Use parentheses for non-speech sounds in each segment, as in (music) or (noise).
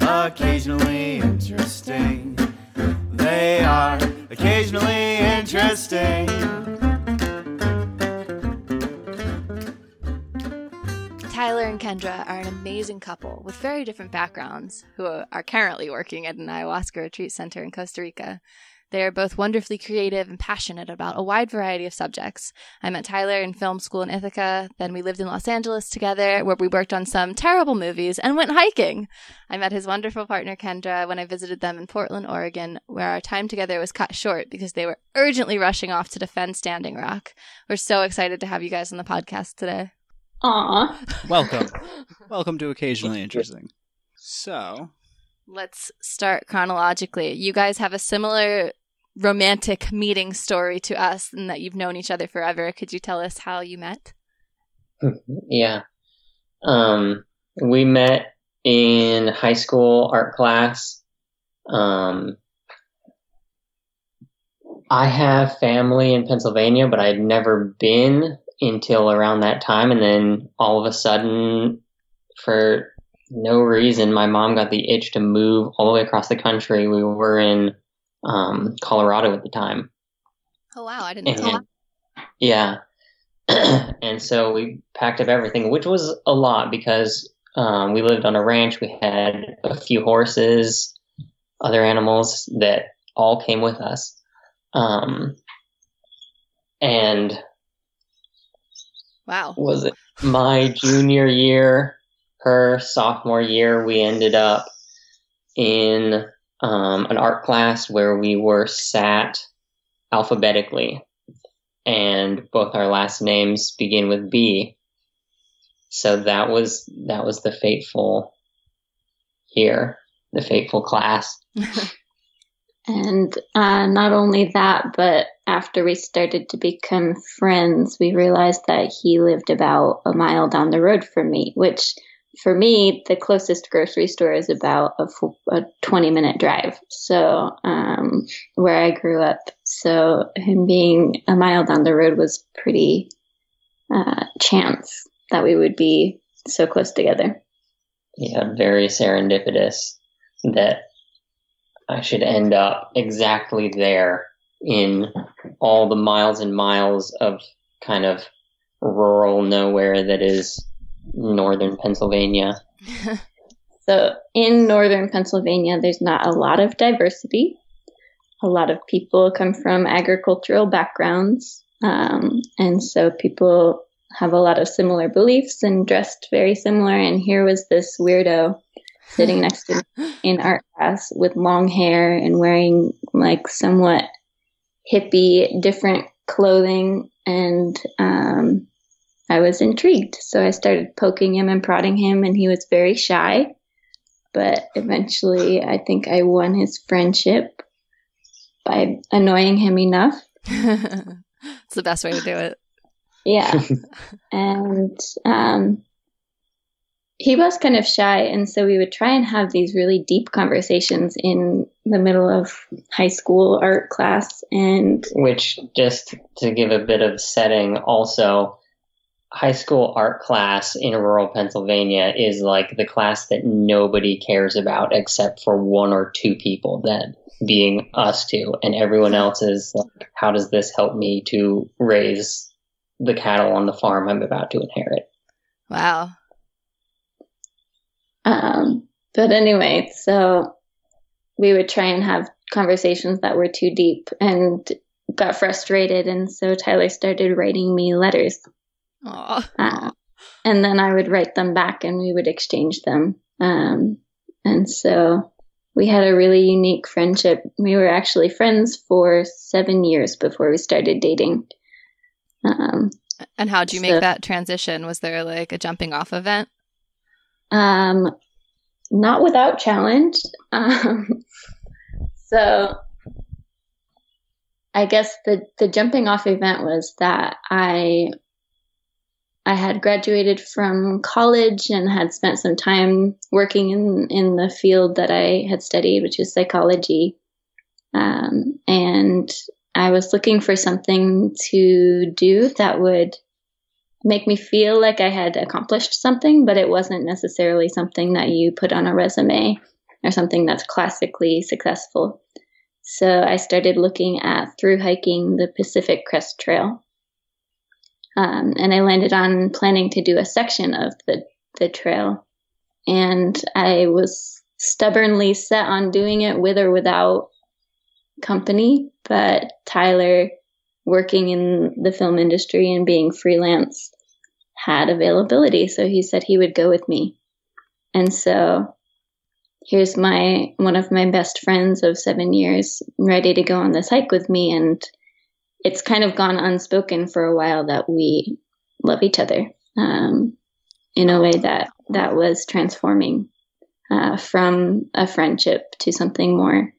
Occasionally interesting. They are occasionally interesting. Tyler and Kendra are an amazing couple with very different backgrounds who are currently working at an ayahuasca retreat center in Costa Rica. They are both wonderfully creative and passionate about a wide variety of subjects. I met Tyler in film school in Ithaca, then we lived in Los Angeles together, where we worked on some terrible movies and went hiking. I met his wonderful partner Kendra when I visited them in Portland, Oregon, where our time together was cut short because they were urgently rushing off to defend Standing Rock. We're so excited to have you guys on the podcast today. Aw. Welcome. (laughs) Welcome to Occasionally Interesting. So, Let's start chronologically. You guys have a similar romantic meeting story to us and that you've known each other forever. Could you tell us how you met? Yeah. Um, we met in high school art class. Um, I have family in Pennsylvania, but I'd never been until around that time. And then all of a sudden, for no reason, my mom got the itch to move all the way across the country. We were in um, Colorado at the time. Oh wow, I didn't know that. Yeah. (clears throat) and so we packed up everything, which was a lot because um, we lived on a ranch. We had a few horses, other animals that all came with us. Um, and Wow. was it my junior year, her sophomore year, we ended up in um, an art class where we were sat alphabetically, and both our last names begin with B. So that was that was the fateful year, the fateful class. (laughs) And uh, not only that, but after we started to become friends, we realized that he lived about a mile down the road from me, which for me, the closest grocery store is about a, a 20 minute drive. So, um, where I grew up. So, him being a mile down the road was pretty uh, chance that we would be so close together. yeah, very serendipitous that I should end up exactly there in all the miles and miles of kind of rural nowhere that is northern Pennsylvania. (laughs) So in northern Pennsylvania, there's not a lot of diversity. A lot of people come from agricultural backgrounds. Um, and so people have a lot of similar beliefs and dressed very similar. And here was this weirdo sitting (laughs) next to me in art class with long hair and wearing like somewhat hippie, different clothing. And um, I was intrigued. So I started poking him and prodding him, and he was very shy. But eventually, I think I won his friendship by annoying him enough. (laughs) it's the best way to do it. Yeah. (laughs) and um, he was kind of shy. And so we would try and have these really deep conversations in the middle of high school art class. And which just to give a bit of setting also high school art class in rural Pennsylvania is like the class that nobody cares about except for one or two people that being us two and everyone else is like how does this help me to raise the cattle on the farm I'm about to inherit Wow. Um, but anyway, so we would try and have conversations that were too deep and got frustrated. And so Tyler started writing me letters. Aw. Uh, and then I would write them back and we would exchange them. Um, and so we had a really unique friendship. We were actually friends for seven years before we started dating. Um, And how'd you make that transition? Was there like a jumping off event? Um, not without challenge. (laughs) Um, so I guess the the jumping off event was that I I had graduated from college and had spent some time working in in the field that I had studied, which is psychology. Um, and I was looking for something to do that would make me feel like I had accomplished something, but it wasn't necessarily something that you put on a resume or something that's classically successful. So I started looking at through hiking the Pacific Crest Trail. Um, and I landed on planning to do a section of the, the trail. And I was stubbornly set on doing it with or without company. But Tyler, working in the film industry and being freelance, had availability. So he said he would go with me. And so here's my one of my best friends of seven years ready to go on this hike with me and it's kind of gone unspoken for a while that we love each other um, in a way that that was transforming uh, from a friendship to something more.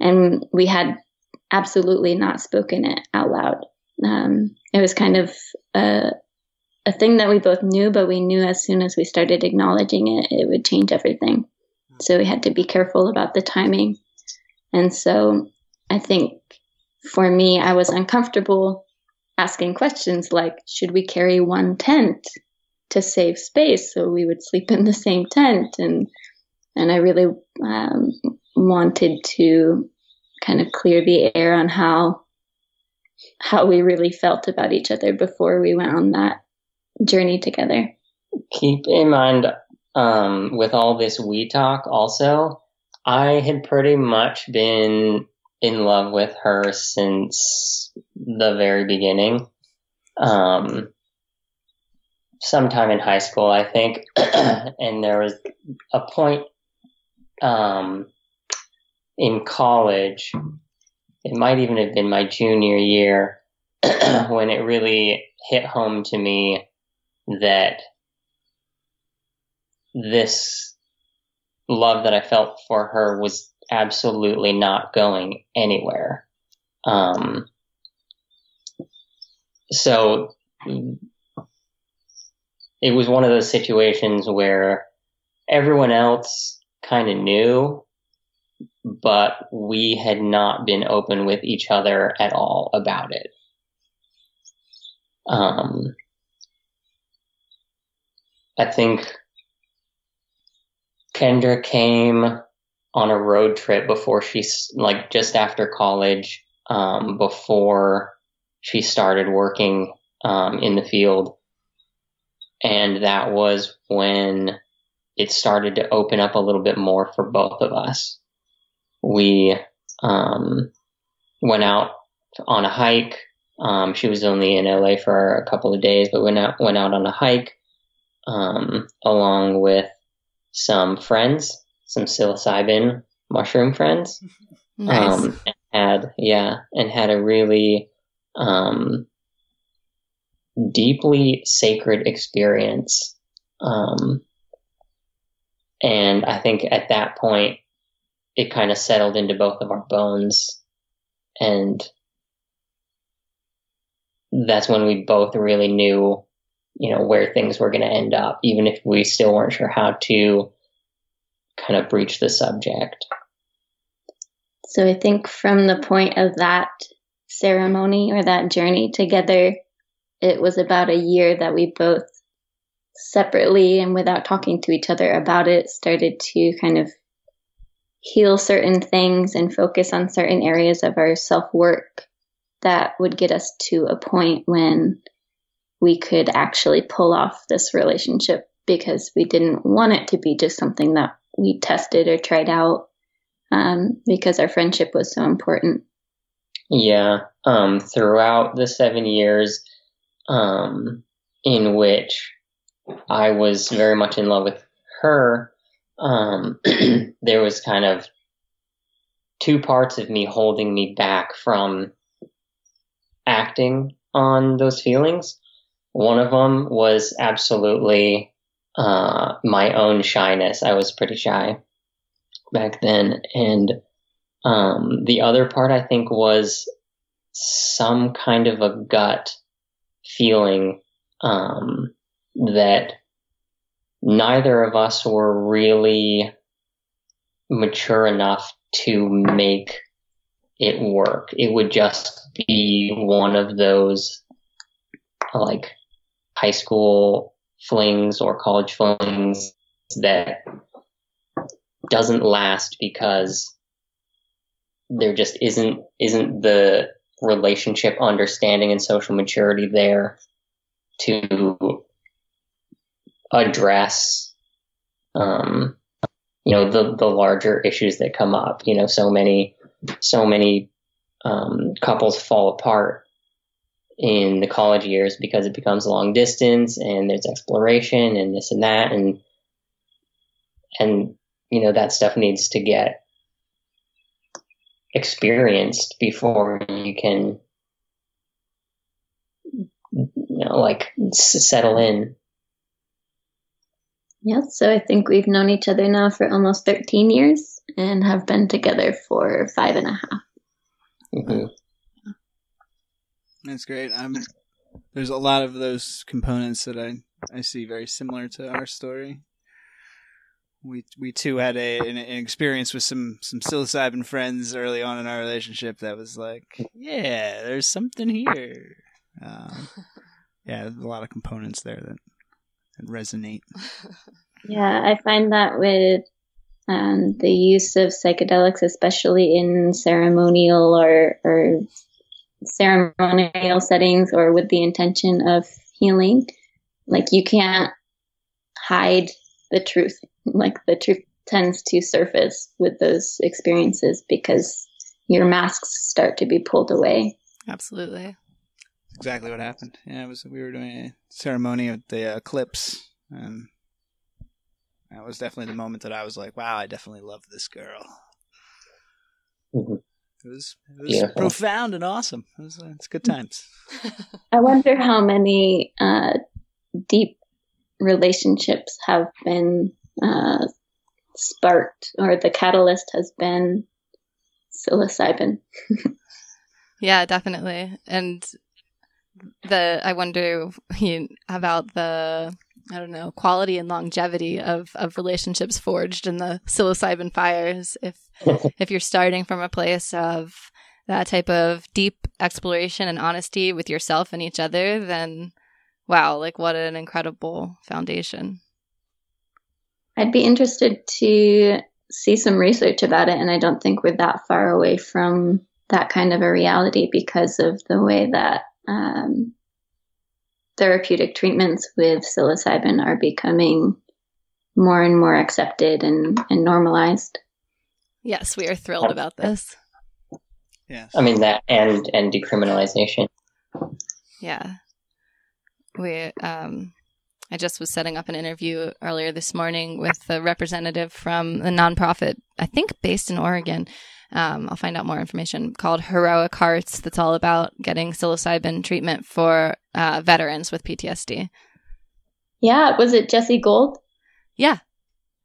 And we had absolutely not spoken it out loud. Um, it was kind of a, a thing that we both knew but we knew as soon as we started acknowledging it it would change everything. So we had to be careful about the timing. And so I think for me, I was uncomfortable asking questions like, should we carry one tent to save space so we would sleep in the same tent? And, and I really um, wanted to kind of clear the air on how, how we really felt about each other before we went on that journey together. Keep in mind, um, with all this we talk also, I had pretty much been in love with her since the very beginning. Um, sometime in high school, I think, (clears throat) and there was a point um, in college. It might even have been my junior year (clears throat) when it really hit home to me that this love that I felt for her was absolutely not going anywhere. Um, so it was one of those situations where everyone else kind of knew, but we had not been open with each other at all about it. Um, I think Kendra came on a road trip before she's like just after college, um, before she started working um, in the field. And that was when it started to open up a little bit more for both of us. We um, went out on a hike. Um, she was only in LA for a couple of days, but went out went out on a hike um, along with some friends, some psilocybin mushroom friends. (laughs) Nice. Um, had yeah, and had a really um, deeply sacred experience. Um, and I think at that point, it kind of settled into both of our bones, and that's when we both really knew you know, where things were going to end up, even if we still weren't sure how to kind of breach the subject. So I think from the point of that ceremony or that journey together, it was about a year that we both separately and without talking to each other about it started to kind of heal certain things and focus on certain areas of our self work that would get us to a point when we could actually pull off this relationship because we didn't want it to be just something that we tested or tried out um, because our friendship was so important. Yeah. Um, throughout the seven years um, in which I was very much in love with her, um, (clears throat) there was kind of two parts of me holding me back from acting on those feelings. One of them was absolutely uh, my own shyness. I was pretty shy back then. And um, the other part, I think, was some kind of a gut feeling um, that neither of us were really mature enough to make it work. It would just be one of those like high school flings or college flings that doesn't last because there just isn't isn't the relationship understanding and social maturity there to address um, you know the the larger issues that come up. You know so many so many um, couples fall apart in the college years because it becomes long distance and there's exploration and this and that. And and you know that stuff needs to get experienced before you can you know like settle in. Yeah so i think we've known each other now for almost 13 years and have been together for five and a half. Mm-hmm. That's great. I'm there's a lot of those components that I I see very similar to our story. We we too had a an, an experience with some some psilocybin friends early on in our relationship that was like, yeah, there's something here. Um, yeah, there's a lot of components there that, that resonate. (laughs) Yeah, I find that with um, the use of psychedelics, especially in ceremonial or, or ceremonial settings or with the intention of healing, like you can't hide the truth. (laughs) Like the truth tends to surface with those experiences because your masks start to be pulled away. Absolutely. exactly what happened. Yeah, it was we were doing a ceremony at the eclipse, and that was definitely the moment that I was like, "Wow, I definitely love this girl." Mm-hmm. It was it was yeah. profound and awesome. It was uh, it's good times. (laughs) I wonder how many uh, deep relationships have been uh, sparked, or the catalyst has been psilocybin. (laughs) yeah, definitely, and the I wonder about the I don't know, quality and longevity of, of relationships forged in the psilocybin fires. If (laughs) if you're starting from a place of that type of deep exploration and honesty with yourself and each other, then wow, like what an incredible foundation. I'd be interested to see some research about it, and I don't think we're that far away from that kind of a reality because of the way that um, therapeutic treatments with psilocybin are becoming more and more accepted and, and normalized. Yes, we are thrilled about this. Yes. I mean that and and decriminalization. Yeah. We um I just was setting up an interview earlier this morning with a representative from a nonprofit, I think based in Oregon, um, I'll find out more information called Heroic Hearts that's all about getting psilocybin treatment for uh, veterans with PTSD. Yeah, was it Jesse Gould? Yeah.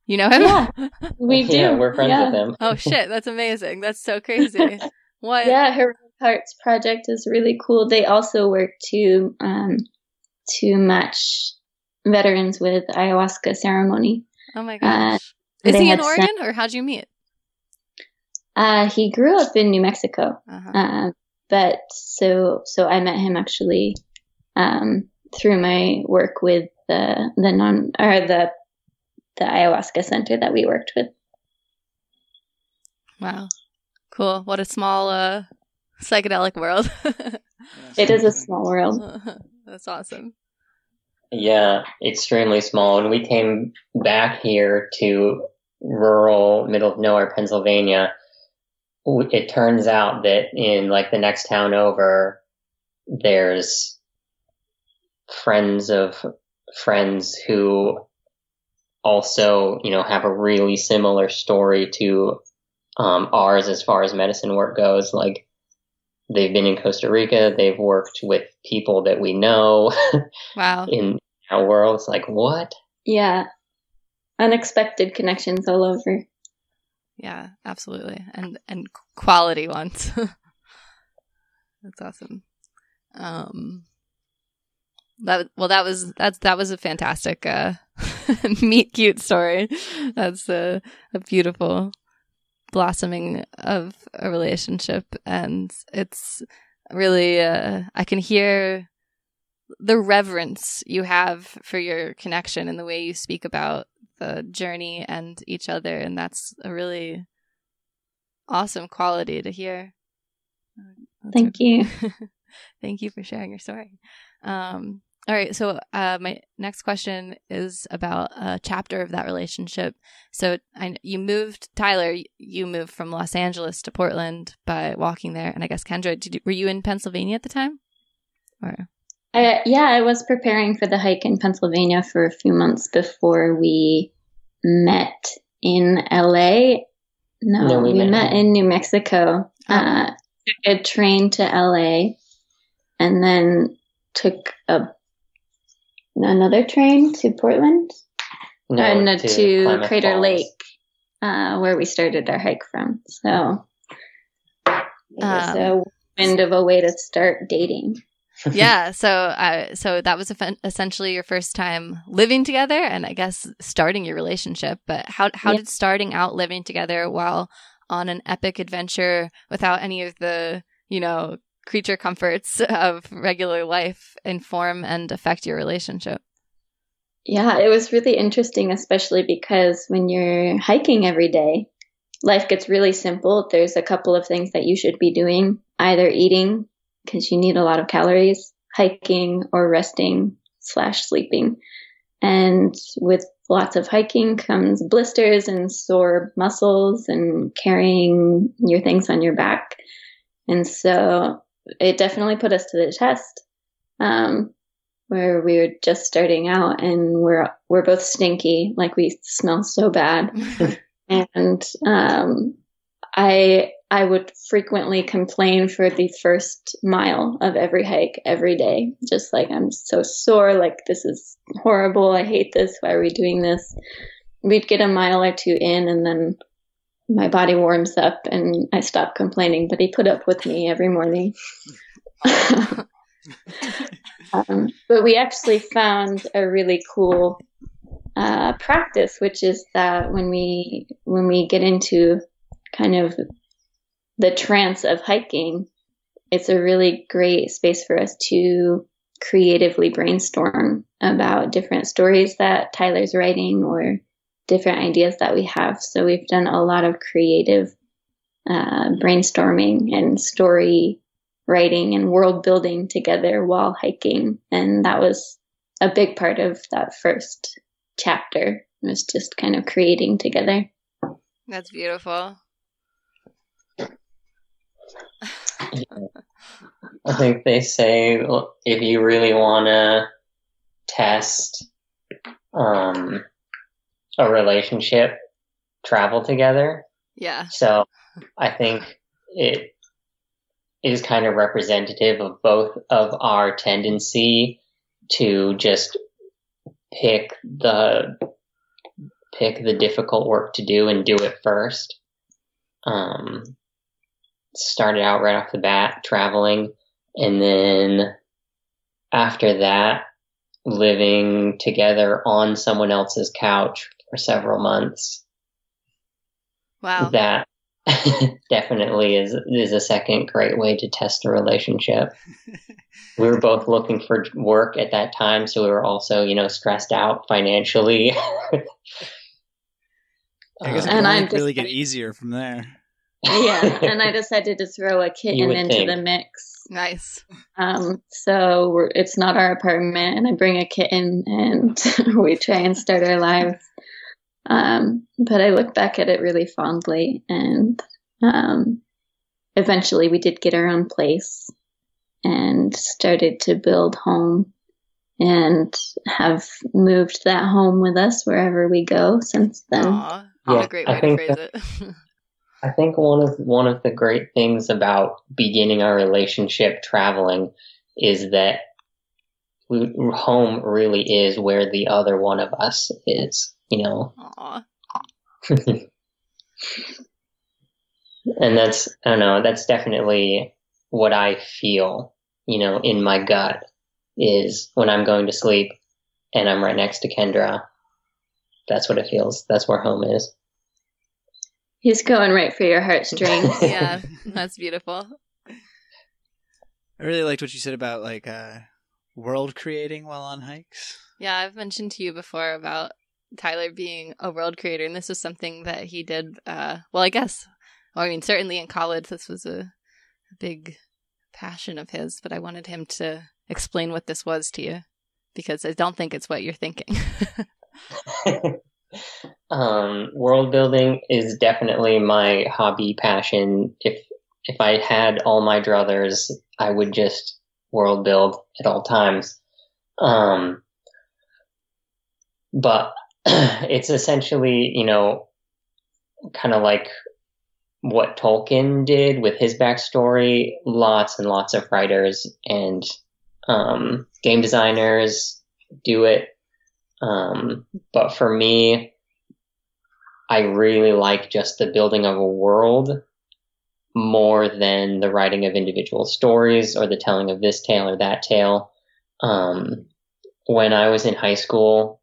You know him? Yeah, we (laughs) do. Yeah, we're friends yeah. with him. oh shit, that's amazing. That's so crazy. (laughs) What? Yeah, Heroic Hearts project is really cool. They also work to um, to match veterans with ayahuasca ceremony. Oh my gosh. Uh, Is he in Oregon sent- or how'd you meet? Uh, he grew up in New Mexico, Uh-huh. uh, but so so I met him actually um, through my work with the the non or the the ayahuasca center that we worked with. Wow. Cool. What a small uh, psychedelic world. (laughs) It is a small world. (laughs) That's awesome. Yeah, extremely small. When we came back here to rural, middle of nowhere Pennsylvania, w- it turns out that in like the next town over, there's friends of friends who also, you know, have a really similar story to um, ours as far as medicine work goes. Like they've been in Costa Rica, they've worked with people that we know (laughs) Wow. in our world. It's like, what? Yeah, unexpected connections all over. Yeah, absolutely. And and quality ones. (laughs) That's awesome. Um that well that was that's that was a fantastic uh (laughs) meet cute story. That's a, a beautiful blossoming of a relationship and it's really uh I can hear the reverence you have for your connection and the way you speak about the journey and each other, and that's a really awesome quality to hear. That's Thank you. (laughs) Thank you for sharing your story. Um, all right, so uh, my next question is about a chapter of that relationship. So I, you moved, Tyler. You moved from Los Angeles to Portland by walking there, and I guess Kendra, did you, were you in Pennsylvania at the time? Or Uh, yeah, I was preparing for the hike in Pennsylvania for a few months before we met in LA. No, No, we we, met met, in- New Mexico. Oh. Uh, took a train to LA and then took a another train to Portland No, and uh, to, Klamath Crater Falls. Lake, uh, where we started our hike from. So it was Um, a wind of a way to start dating. (laughs) yeah, so uh, so that was essentially your first time living together, and I guess starting your relationship. But how how did starting out living together while on an epic adventure without any of the you know creature comforts of regular life inform and affect your relationship? Yeah, it was really interesting, especially because when you're hiking every day, life gets really simple. There's a couple of things that you should be doing either eating, because you need a lot of calories, hiking, or resting slash sleeping. And with lots of hiking comes blisters and sore muscles and carrying your things on your back. And so it definitely put us to the test. Um, where we were just starting out and we're we're both stinky, like we smell so bad. (laughs) and um, I I would frequently complain for the first mile of every hike every day, just like I'm so sore, like this is horrible, I hate this, why are we doing this? We'd get a mile or two in and then my body warms up and I stop complaining, but he put up with me every morning. (laughs) um, but we actually found a really cool uh, practice, which is that when we when we get into kind of the trance of hiking, it's a really great space for us to creatively brainstorm about different stories that Tyler's writing or different ideas that we have. So we've done a lot of creative uh, brainstorming and story writing and world building together while hiking. And that was a big part of that first chapter was just kind of creating together. That's beautiful. (laughs) I think they say if you really want to test um, a relationship, travel together. Yeah. So I think it is kind of representative of both of our tendency to just pick the pick the difficult work to do and do it first. Um, started out right off the bat traveling, and then after that, living together on someone else's couch for several months. Wow. That (laughs) definitely is is a second great way to test a relationship. (laughs) we were both looking for work at that time, so we were also, you know, stressed out financially. (laughs) I guess it can And only I'm just really get easier from there. Yeah, (laughs) and I decided to throw a kitten into think. the mix. Nice. Um, so we're, it's not our apartment, and I bring a kitten, and (laughs) we try and start our lives. Um, but I look back at it really fondly, and um, eventually we did get our own place and started to build home, and have moved that home with us wherever we go since then. Aw. Yeah, a great I way to think phrase it. (laughs) I think one of one of the great things about beginning our relationship traveling is that we, home really is where the other one of us is, you know. (laughs) And that's I don't know, that's definitely what I feel, you know, in my gut is when I'm going to sleep and I'm right next to Kendra. That's what it feels. That's where home is. He's going right for your heartstrings. (laughs) Yeah, (laughs) that's beautiful. I really liked what you said about like uh, world creating while on hikes? Yeah, I've mentioned to you before about Tyler being a world creator, and this was something that he did. Uh, well, I guess, well, I mean, certainly in college, this was a, a big passion of his. But I wanted him to explain what this was to you because I don't think it's what you're thinking. (laughs) um, world building is definitely my hobby passion. If if I had all my druthers, I would just world build at all times. Um, but (clears throat) it's essentially, you know, kind of like what Tolkien did with his backstory. Lots and lots of writers and um, game designers do it. Um, but for me, I really like just the building of a world more than the writing of individual stories or the telling of this tale or that tale. Um, when I was in high school,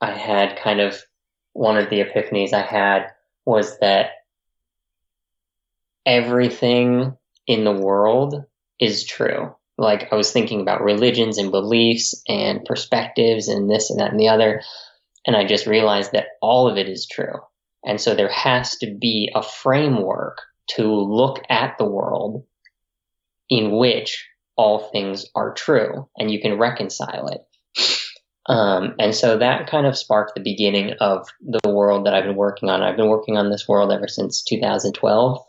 I had kind of one of the epiphanies I had was that everything in the world is true. Like I was thinking about religions and beliefs and perspectives and this and that and the other. And I just realized that all of it is true. And so there has to be a framework to look at the world in which all things are true and you can reconcile it. Um, and so that kind of sparked the beginning of the world that I've been working on. I've been working on this world ever since 2012.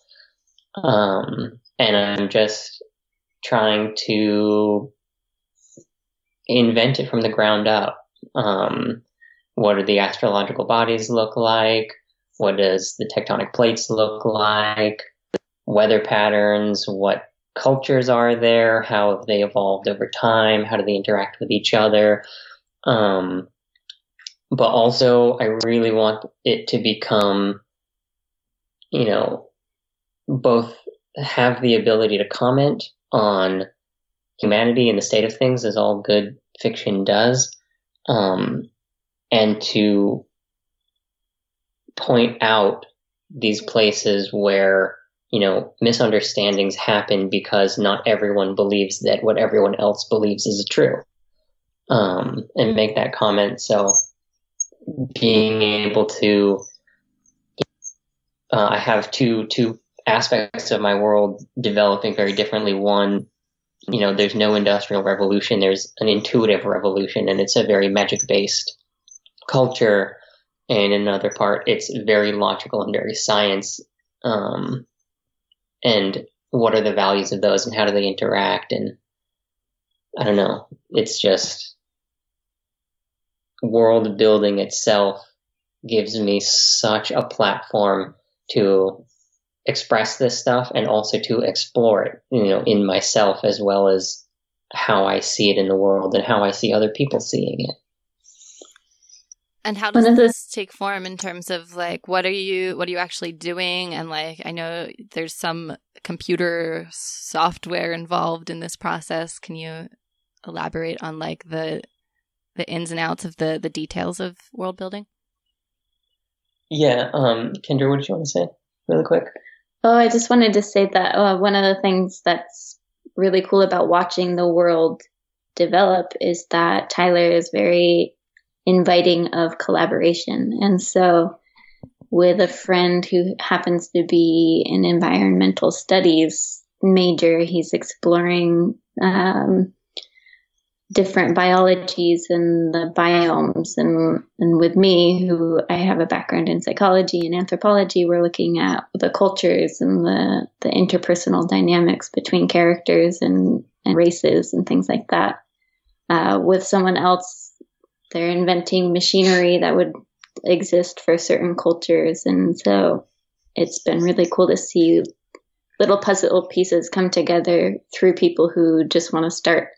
Um, and I'm just trying to invent it from the ground up. Um, what do the astrological bodies look like? What does the tectonic plates look like? Weather patterns, what cultures are there? How have they evolved over time? How do they interact with each other? Um, but also, I really want it to become, you know, both have the ability to comment on humanity and the state of things, as all good fiction does, um, and to point out these places where you know misunderstandings happen because not everyone believes that what everyone else believes is true. Um, and make that comment. So being able to uh, i have two two aspects of my world developing very differently. One you know there's no industrial revolution there's an intuitive revolution and it's a very magic based culture. And another part it's very logical and very science um, and what are the values of those and how do they interact? And i don't know it's just world building itself gives me such a platform to express this stuff and also to explore it you know in myself as well as how i see it in the world and how i see other people seeing it and how does this take form in terms of like what are you what are you actually doing and like I know there's some computer software involved in this process. Can you elaborate on like the the ins and outs of the the details of world building? Yeah, um Kendra, what did you want to say really quick? Oh, I just wanted to say that uh, one of the things that's really cool about watching the world develop is that Tyler is very inviting of collaboration. And so with a friend who happens to be an environmental studies major, he's exploring um, different biologies and the biomes. And, and with me, who I have a background in psychology and anthropology, we're looking at the cultures and the, the interpersonal dynamics between characters and, and races and things like that. Uh, with someone else they're inventing machinery that would exist for certain cultures. And so it's been really cool to see little puzzle pieces come together through people who just want to start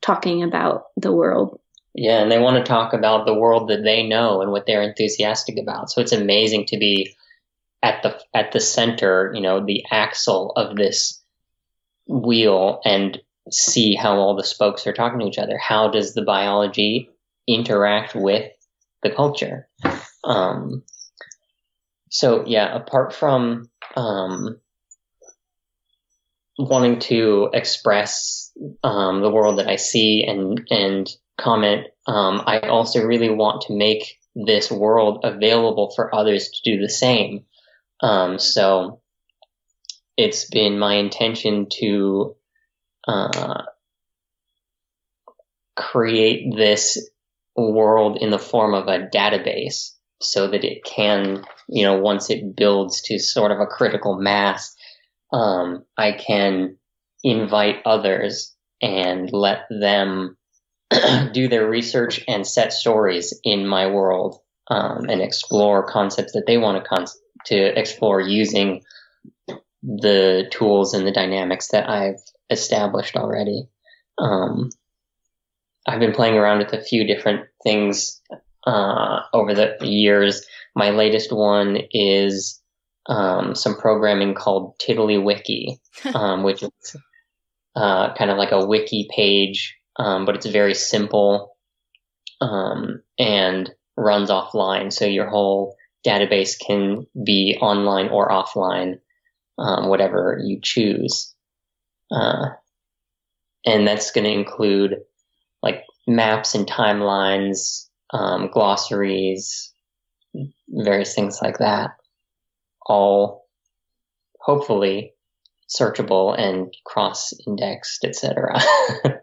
talking about the world. Yeah, and they want to talk about the world that they know and what they're enthusiastic about. So it's amazing to be at the at the center, you know, the axle of this wheel and see how all the spokes are talking to each other. How does the biology interact with the culture. Um, so yeah, apart from um, wanting to express um, the world that I see and and comment. Um, I also really want to make this world available for others to do the same. Um, so it's been my intention to uh, create this world in the form of a database so that it can, you know, once it builds to sort of a critical mass, um, I can invite others and let them (clears throat) do their research and set stories in my world um, and explore concepts that they want to con- to explore using the tools and the dynamics that I've established already. Um, I've been playing around with a few different things uh, over the years. My latest one is um, some programming called TiddlyWiki, (laughs) um, which is uh, kind of like a wiki page, um, but it's very simple um, and runs offline. So your whole database can be online or offline, um, whatever you choose. Uh, and that's going to include like maps and timelines, um, glossaries, various things like that. All hopefully searchable and cross-indexed, etc. (laughs)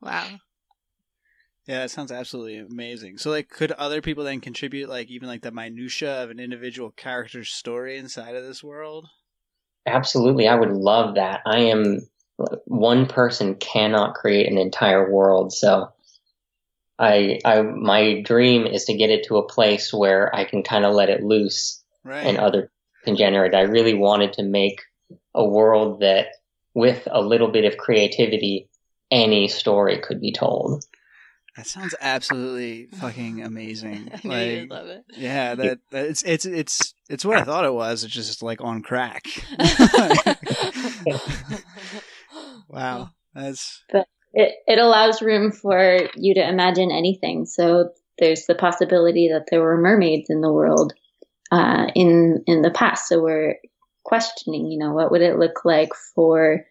wow. Yeah, that sounds absolutely amazing. So, like, could other people then contribute, like, even like the minutia of an individual character's story inside of this world? Absolutely, I would love that. I am one person cannot create an entire world, so I, I, my dream is to get it to a place where I can kind of let it loose Right. and other can generate. I really wanted to make a world that, with a little bit of creativity, any story could be told. that sounds absolutely fucking amazing. (laughs) I knew like, love it. yeah, that, that it's it's it's it's what I thought it was. It's just like on crack. (laughs) (laughs) wow, that's But It, it allows room for you to imagine anything. So there's the possibility that there were mermaids in the world uh, in in the past. So we're questioning, you know, what would it look like for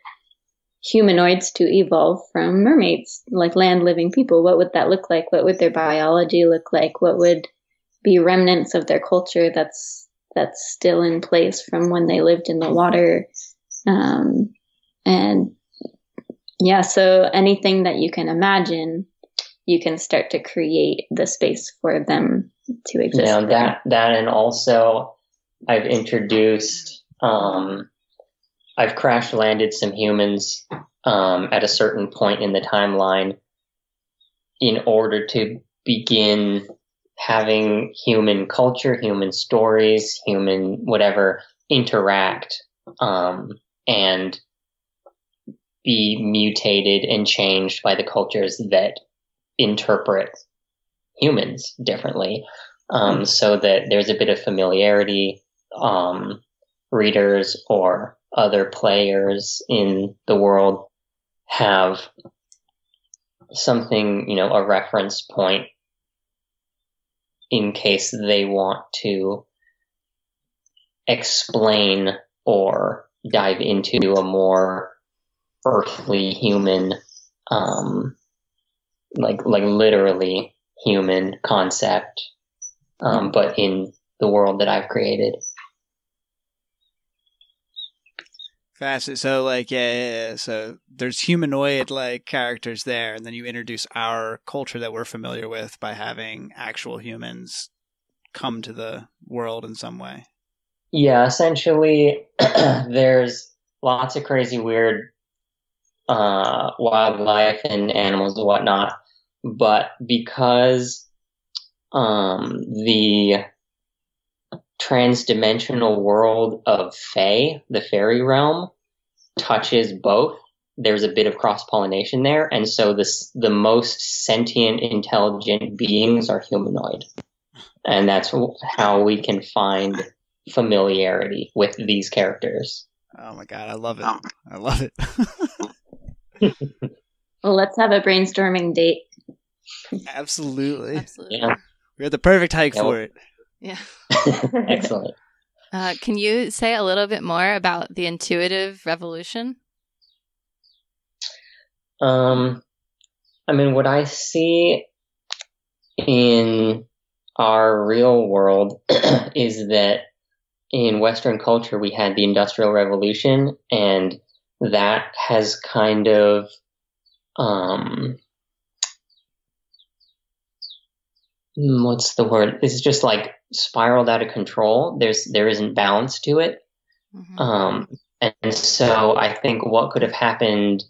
humanoids to evolve from mermaids, like land living people? What would that look like? What would their biology look like? What would be remnants of their culture that's that's still in place from when they lived in the water? Um, and yeah, so anything that you can imagine, you can start to create the space for them to exist. There. that that and also I've introduced um, I've crash landed some humans um, at a certain point in the timeline in order to begin having human culture, human stories, human whatever interact um, and be mutated and changed by the cultures that interpret humans differently um, so that there's a bit of familiarity. Um, readers or other players in the world have something, you know, a reference point in case they want to explain or dive into a more earthly human, um, like, like literally human concept, um, but in the world that I've created. Facet. So like yeah, yeah, yeah, so there's humanoid like characters there, and then you introduce our culture that we're familiar with by having actual humans come to the world in some way. Yeah, essentially, (clears throat) there's lots of crazy, weird uh, wildlife and animals and whatnot, but because um, the transdimensional world of Fae, the fairy realm, touches both. There's a bit of cross pollination there, and so this the most sentient, intelligent beings are humanoid, and that's how we can find familiarity with these characters. Oh my god, I love it! I love it. (laughs) Well, let's have a brainstorming date. Absolutely, Absolutely. Yeah, we had the perfect hike Yeah, for well- it. Yeah. (laughs) (laughs) excellent. Uh, can you say a little bit more about the intuitive revolution? Um, I mean, what I see in our real world (clears throat) is that in Western culture, we had the Industrial Revolution, and that has kind of um, what's the word? It's just like spiraled out of control. There's there isn't balance to it. Mm-hmm. Um, and so I think what could have happened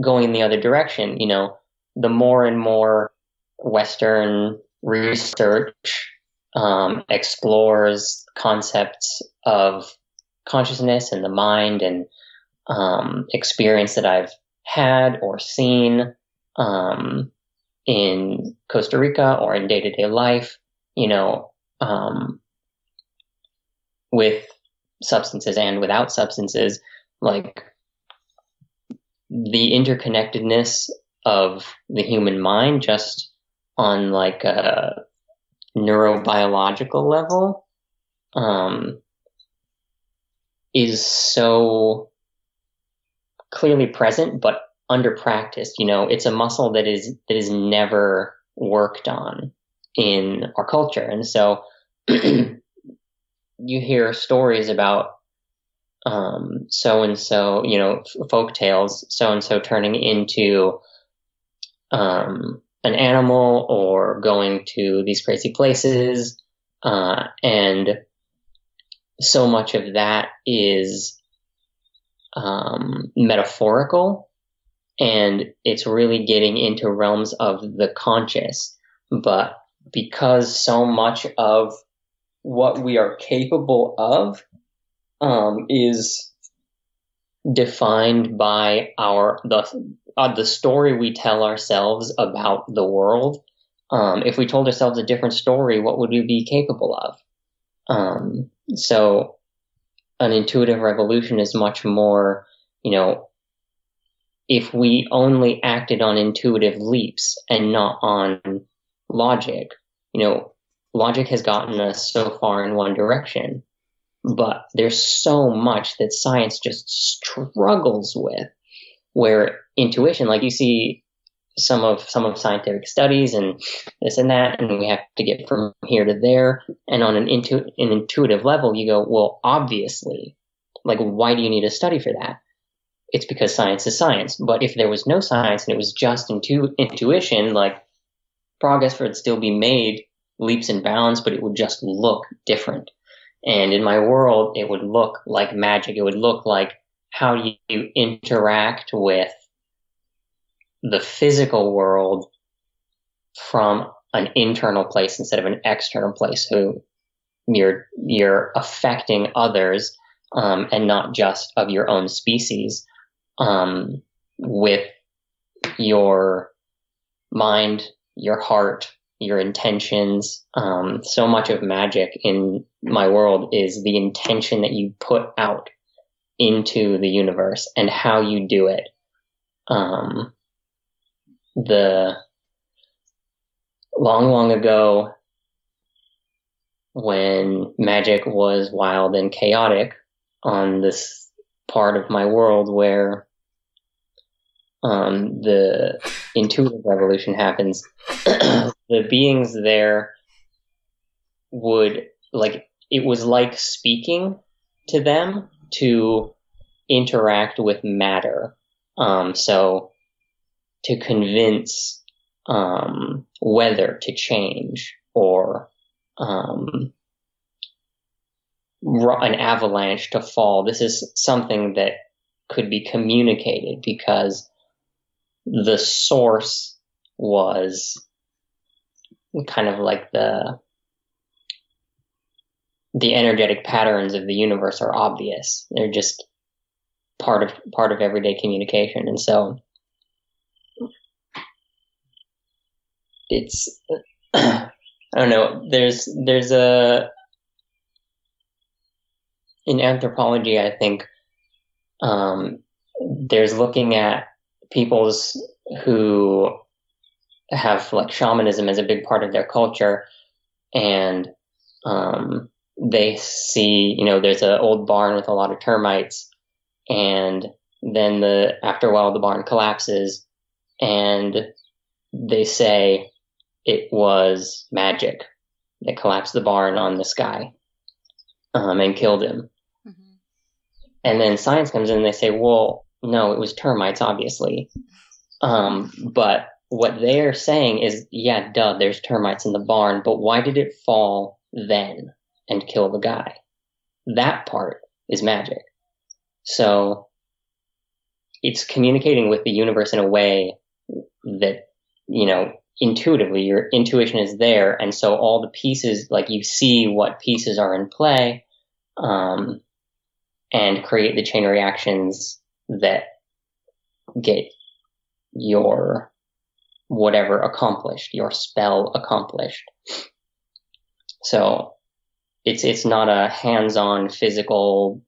going in the other direction, you know, the more and more Western research um, explores concepts of consciousness and the mind and um, experience that I've had or seen um, in Costa Rica or in day to day life, you know, um, with substances and without substances, like the interconnectedness of the human mind just on like a neurobiological level um, is so clearly present but under practiced you know it's a muscle that is that is never worked on in our culture and so (clears throat) you hear stories about um, so and so, you know, folk tales, so and so turning into um, an animal or going to these crazy places. Uh, and so much of that is um, metaphorical and it's really getting into realms of the conscious. But because so much of what we are capable of um, is defined by our the uh, the story we tell ourselves about the world. Um, if we told ourselves a different story, what would we be capable of? Um, so, an intuitive revolution is much more, you know, if we only acted on intuitive leaps and not on logic, you know, logic has gotten us so far in one direction but there's so much that science just struggles with where intuition like you see some of some of scientific studies and this and that and we have to get from here to there. And on an, intu- an intuitive level you go well obviously like why do you need a study for that it's because science is science but if there was no science and it was just intu- intuition like progress would still be made leaps and bounds but it would just look different and in my world, it would look like magic. It would look like how you interact with the physical world from an internal place instead of an external place. So you're, you're affecting others, um, and not just of your own species, um, with your mind, your heart, your intentions. Um, so much of magic in my world is the intention that you put out into the universe and how you do it. Um, the long, long ago, when magic was wild and chaotic on this part of my world where um, the intuitive revolution happens, (clears throat) the beings there would like it was like speaking to them to interact with matter. Um, so to convince um, weather to change or um, an avalanche to fall. This is something that could be communicated because the source was kind of like the the energetic patterns of the universe are obvious. They're just part of part of everyday communication, and so it's (clears throat) I don't know. There's there's a in anthropology, I think um, there's looking at peoples who have like shamanism as a big part of their culture, and um, they see, you know, there's an old barn with a lot of termites, and then the after a while the barn collapses, and they say it was magic that collapsed the barn on this guy um, and killed him. Mhm. And then science comes in and they say, well, no, it was termites, obviously. Um, but what they're saying is, yeah, duh, there's termites in the barn, but why did it fall then and kill the guy? That part is magic. So it's communicating with the universe in a way that, you know, intuitively your intuition is there. And so all the pieces, like you see what pieces are in play, um, and create the chain reactions that get your whatever accomplished, your spell accomplished. So it's it's not a hands-on physical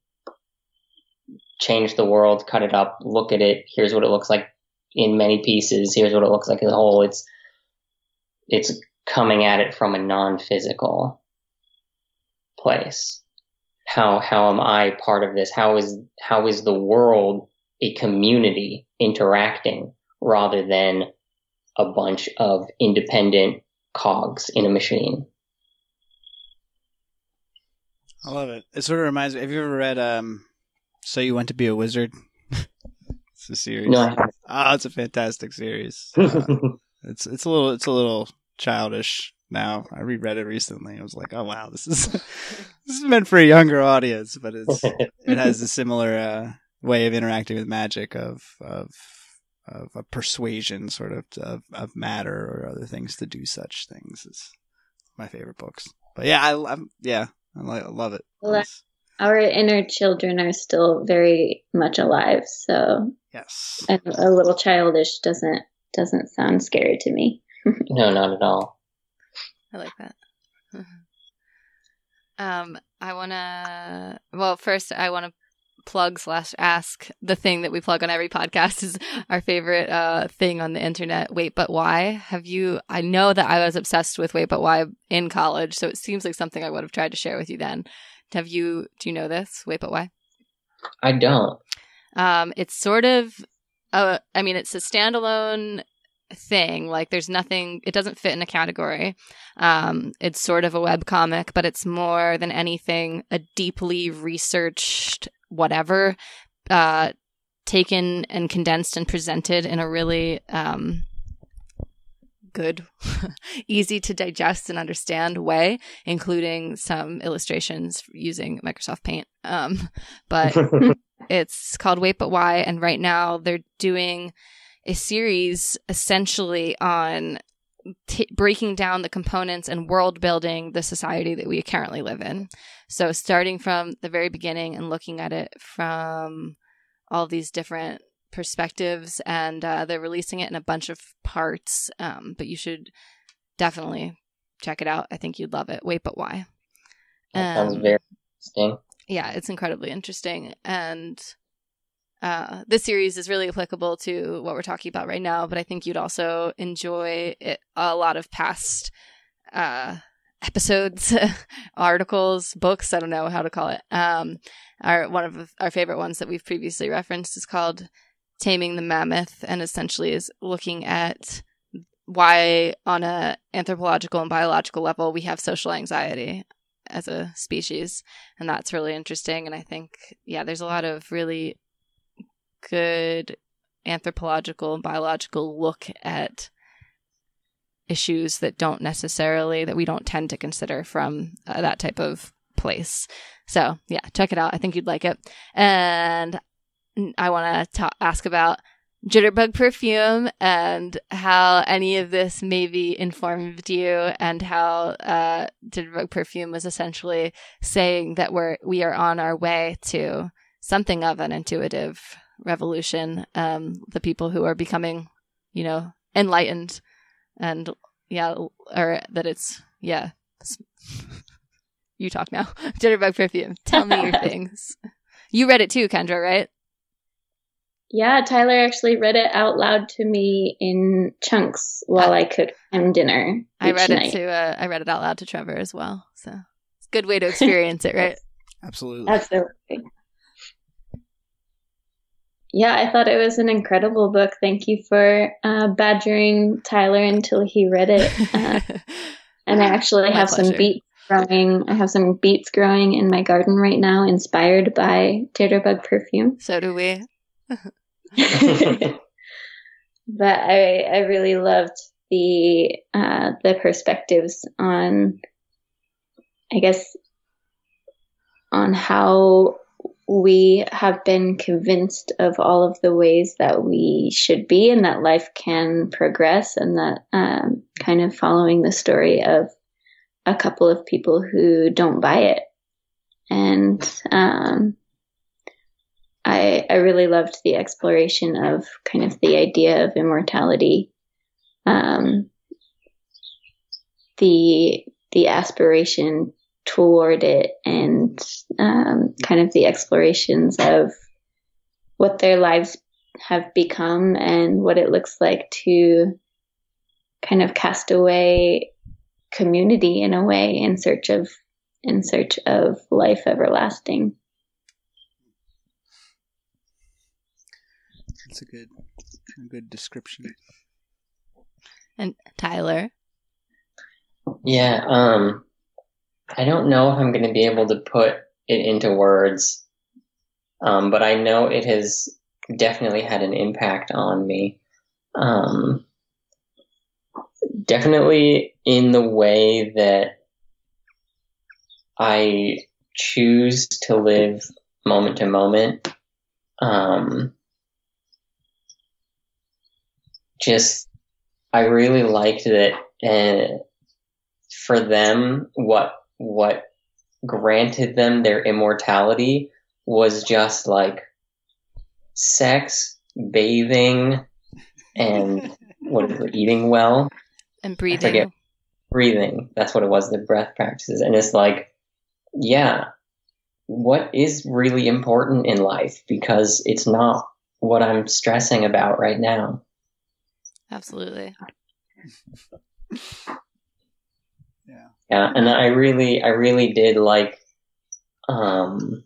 change the world, cut it up, look at it, here's what it looks like in many pieces, here's what it looks like as a whole. It's it's coming at it from a non-physical place. How how am I part of this? How is how is the world a community interacting rather than a bunch of independent cogs in a machine? I love it. It sort of reminds me. Have you ever read um, "So You Want to Be a Wizard"? (laughs) it's a series. No, Oh, it's a fantastic series. (laughs) Uh, it's it's a little it's a little childish now. I reread it recently. I was like, oh wow, this is (laughs) this is meant for a younger audience, but it's (laughs) it has a similar uh, way of interacting with magic of of of a persuasion sort of of, of matter or other things to do such things. Is my favorite books. But yeah, I, I'm yeah, I, love it. Well, Our inner children are still very much alive, so yes. and a little childish doesn't doesn't sound scary to me. (laughs) no, not at all. I like that. (laughs) um, I want to. Well, first, I want to plug slash ask the thing that we plug on every (laughs) podcast is our favorite uh thing on the internet. Wait, but why? Have you? I know that I was obsessed with Wait, but why in college, so it seems like something I would have tried to share with you then. Have you? Do you know this? Wait, but why? I don't. Um, it's sort of, uh, I mean, it's a standalone thing. Like, there's nothing. It doesn't fit in a category. Um, it's sort of a web comic, but it's more than anything a deeply researched whatever, uh, taken and condensed and presented in a really um, good, (laughs) easy to digest and understand way, including some illustrations using Microsoft Paint. Um, but (laughs) it's called Wait But Why, and right now they're doing a series essentially on t- breaking down the components and world building the society that we currently live in. So, starting from the very beginning and looking at it from all these different perspectives, and uh, they're releasing it in a bunch of parts. Um, but you should definitely check it out. I think you'd love it. Wait, but why? That sounds Um, very interesting. Yeah, it's incredibly interesting. And uh, this series is really applicable to what we're talking about right now, but I think you'd also enjoy it, a lot of past uh, episodes, (laughs) articles, books. I don't know how to call it. Um, our one of our favorite ones that we've previously referenced is called "Taming the Mammoth," and essentially is looking at why, on a anthropological and biological level, we have social anxiety as a species and that's really interesting and i think yeah there's a lot of really good anthropological and biological look at issues that don't necessarily that we don't tend to consider from uh, that type of place. So yeah check it out. I think you'd like it. And i want to ask about jitterbug perfume and how any of this maybe informed you and how uh, jitterbug perfume was essentially saying that we're we are on our way to something of an intuitive revolution um, the people who are becoming you know enlightened and yeah or that it's yeah (laughs) you talk now. (laughs) Jitterbug perfume. Tell me your (laughs) things. You read it too kendra right Yeah, Tyler actually read it out loud to me in chunks while I cooked him dinner. I read night. it to uh, I read it out loud to Trevor as well. So it's a good way to experience it, right? (laughs) Absolutely. Absolutely. yeah, I thought it was an incredible book. Thank you for uh, badgering Tyler until he read it. Uh, (laughs) and I actually My have some pleasure. beets growing. I have some beets growing in my garden right now, inspired by Jitterbug perfume. so do we. (laughs) (laughs) but I I really loved the uh, the perspectives on I guess on how we have been convinced of all of the ways that we should be and that life can progress and that um, kind of following the story of a couple of people who don't buy it. And um, I I really loved the exploration of kind of the idea of immortality, um, the the aspiration toward it, and um, kind of the explorations of what their lives have become and what it looks like to kind of cast away community in a way in search of in search of life everlasting. That's a good, a good description. And Tyler. Yeah, um, I don't know if I'm going to be able to put it into words, um, but I know it has definitely had an impact on me. Um, definitely in the way that I choose to live moment to moment. Um, just, I really liked that, and for them, what, what granted them their immortality was just like sex, bathing, and what is it, eating well, And forget. breathing. breathing. That's what it was, the breath practices. And it's like, yeah, what is really important in life? Because it's not what I'm stressing about right now. Absolutely. (laughs) Yeah. Yeah, and I really, I really did like, um,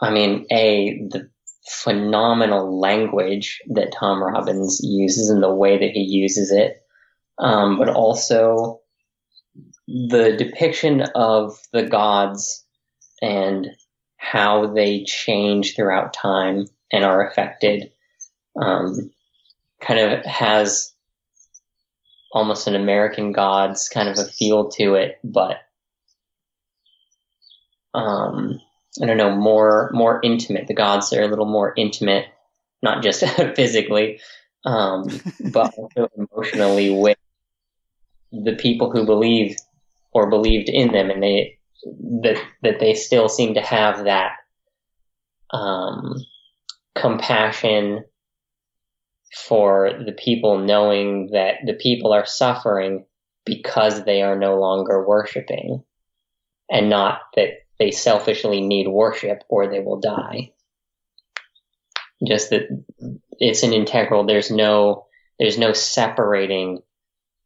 I mean, a the phenomenal language that Tom Robbins uses and the way that he uses it, um, but also the depiction of the gods and how they change throughout time and are affected, um, kind of has almost an American Gods kind of a feel to it, but um, I don't know, more more intimate. The gods are a little more intimate, not just (laughs) physically, um, (laughs) but also emotionally with the people who believe or believed in them, and they that that they still seem to have that um, compassion for the people knowing that the people are suffering because they are no longer worshiping and not that they selfishly need worship or they will die. Just that it's an integral, there's no, there's no separating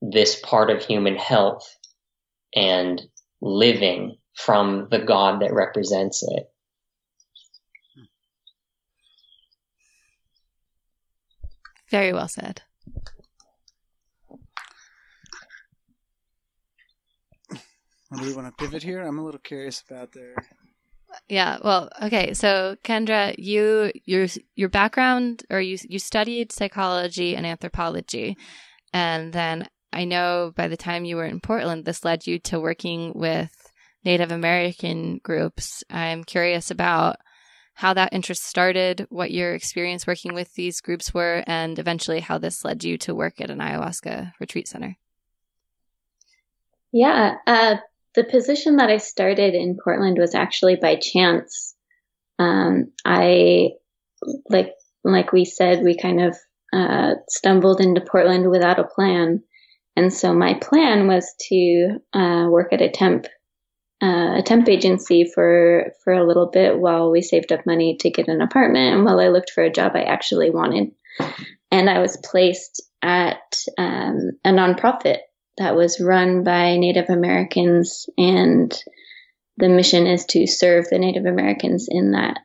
this part of human health and living from the God that represents it. Very well said. Do we want to pivot here? I'm a little curious about their. Yeah. Well, okay. So, Kendra, you your your background, or you you studied psychology and anthropology, and then I know by the time you were in Portland, this led you to working with Native American groups. I'm curious about how that interest started, what your experience working with these groups were, and eventually how this led you to work at an ayahuasca retreat center. Yeah, uh, the position that I started in Portland was actually by chance. Um, I like like we said, we kind of uh, stumbled into Portland without a plan, and so my plan was to uh, work at a temp uh, a temp agency for for a little bit while we saved up money to get an apartment and while I looked for a job I actually wanted. And I was placed at um, a nonprofit that was run by Native Americans, and the mission is to serve the Native Americans in that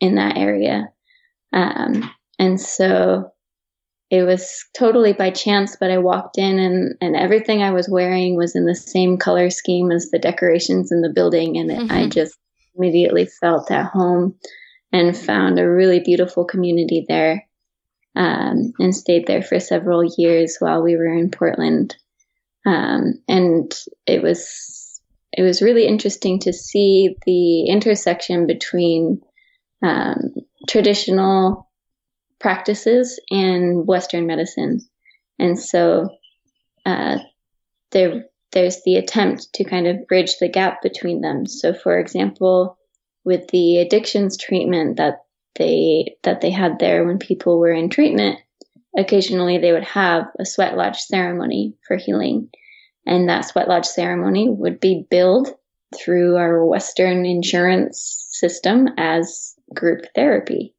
in that area. Um, and so it was totally by chance, but I walked in and, and everything I was wearing was in the same color scheme as the decorations in the building. And it, I just immediately felt at home and found a really beautiful community there um, and stayed there for several years while we were in Portland. Um, and it was it was really interesting to see the intersection between um, traditional practices in Western medicine, and so uh, there there's the attempt to kind of bridge the gap between them. So, for example, with the addictions treatment that they that they had there when people were in treatment, occasionally they would have a sweat lodge ceremony for healing. And that sweat lodge ceremony would be billed through our Western insurance system as group therapy.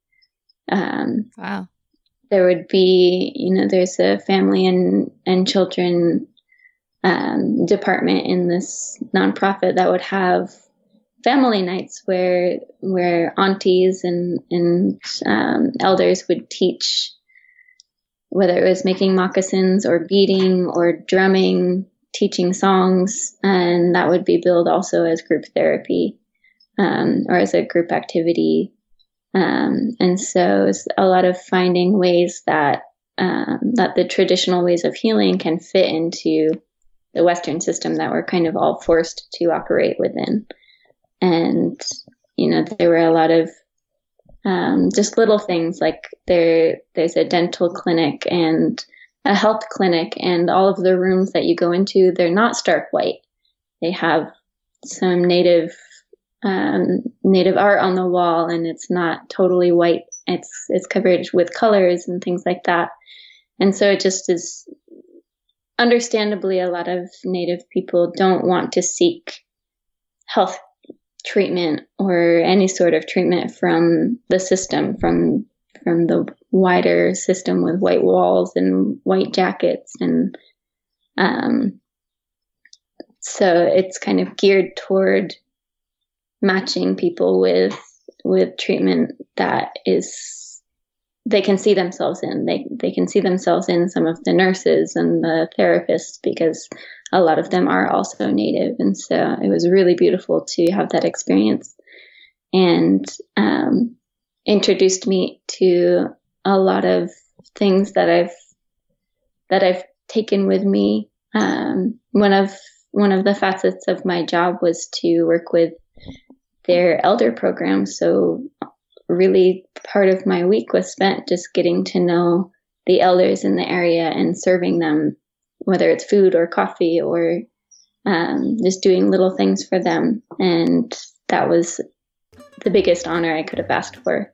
Um, wow. There would be, you know, there's a family and, and children um, department in this nonprofit that would have family nights where where aunties and and um, elders would teach whether it was making moccasins or beading or drumming teaching songs and that would be billed also as group therapy um, or as a group activity um, and so it's a lot of finding ways that um, that the traditional ways of healing can fit into the western system that we're kind of all forced to operate within. And you know there were a lot of um, just little things like there there's a dental clinic and a health clinic and all of the rooms that you go into they're not stark white. They have some native um, native art on the wall and it's not totally white. It's it's covered with colors and things like that. And so it just is understandably a lot of native people don't want to seek health treatment or any sort of treatment from the system, from from the wider system with white walls and white jackets and um, so it's kind of geared toward matching people with with treatment that is they can see themselves in they they can see themselves in some of the nurses and the therapists because a lot of them are also native. And so it was really beautiful to have that experience and um, introduced me to a lot of things that I've that I've taken with me. Um, one of one of the facets of my job was to work with their elder program. So really part of my week was spent just getting to know the elders in the area and serving them whether it's food or coffee or um, just doing little things for them. And that was the biggest honor I could have asked for.